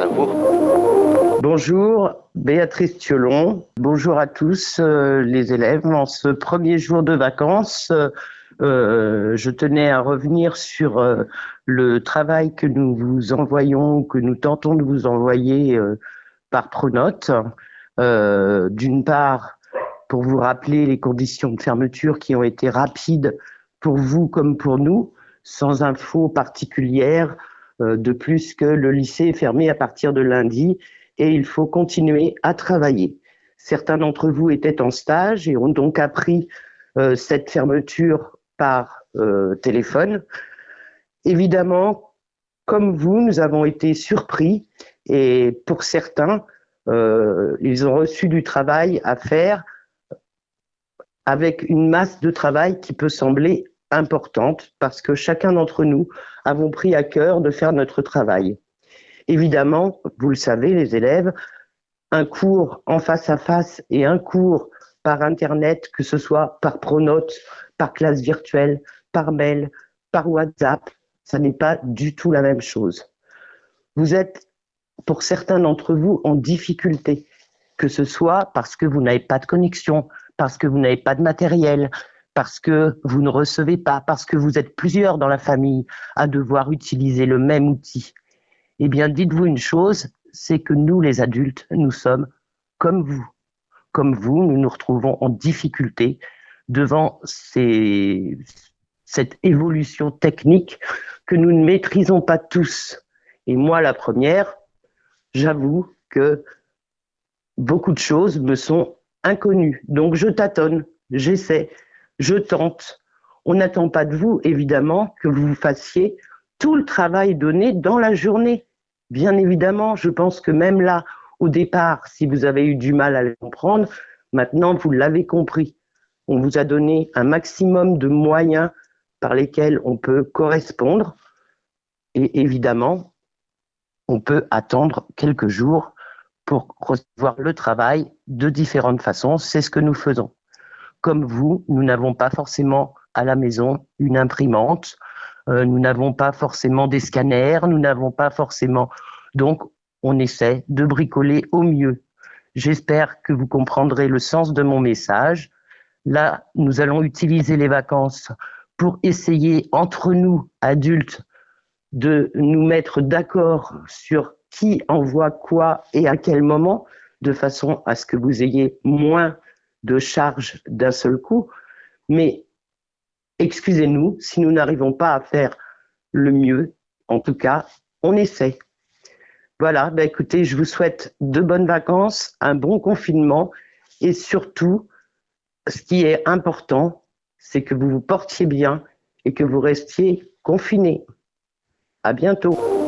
à vous. Bonjour, Béatrice Thiolon. Bonjour à tous euh, les élèves. En ce premier jour de vacances, euh, je tenais à revenir sur euh, le travail que nous vous envoyons, que nous tentons de vous envoyer par Pronote. D'une part, pour vous rappeler les conditions de fermeture qui ont été rapides pour vous comme pour nous, sans info particulière, de plus que le lycée est fermé à partir de lundi et il faut continuer à travailler. Certains d'entre vous étaient en stage et ont donc appris euh, cette fermeture par euh, téléphone. Évidemment, comme vous, nous avons été surpris et pour certains, euh, ils ont reçu du travail à faire avec une masse de travail qui peut sembler importante parce que chacun d'entre nous avons pris à cœur de faire notre travail. Évidemment, vous le savez, les élèves, un cours en face à face et un cours par Internet, que ce soit par Pronote, par classe virtuelle, par mail, par WhatsApp, ça n'est pas du tout la même chose. Vous êtes, pour certains d'entre vous, en difficulté, que ce soit parce que vous n'avez pas de connexion, parce que vous n'avez pas de matériel, parce que vous ne recevez pas, parce que vous êtes plusieurs dans la famille à devoir utiliser le même outil. Eh bien, dites-vous une chose, c'est que nous, les adultes, nous sommes comme vous. Comme vous, nous nous retrouvons en difficulté devant cette évolution technique que nous ne maîtrisons pas tous. Et moi, la première, j'avoue que beaucoup de choses me sont inconnues. Donc, je tâtonne, j'essaie, je tente. On n'attend pas de vous, évidemment, que vous fassiez tout le travail donné dans la journée. Bien évidemment, je pense que même là, au départ, si vous avez eu du mal à le comprendre, maintenant vous l'avez compris. On vous a donné un maximum de moyens par lesquels on peut correspondre. Et évidemment, on peut attendre quelques jours pour recevoir le travail de différentes façons. C'est ce que nous faisons. Comme vous, nous n'avons pas forcément à la maison une imprimante, euh, nous n'avons pas forcément des scanners, nous n'avons pas forcément. Donc, on essaie de bricoler au mieux. J'espère que vous comprendrez le sens de mon message. Là, nous allons utiliser les vacances pour essayer entre nous, adultes, de nous mettre d'accord sur qui envoie quoi et à quel moment, de façon à ce que vous ayez moins de charges d'un seul coup. Mais excusez-nous si nous n'arrivons pas à faire le mieux. En tout cas, on essaie. Voilà, ben écoutez, je vous souhaite de bonnes vacances, un bon confinement et surtout, ce qui est important, c'est que vous vous portiez bien et que vous restiez confinés. À bientôt.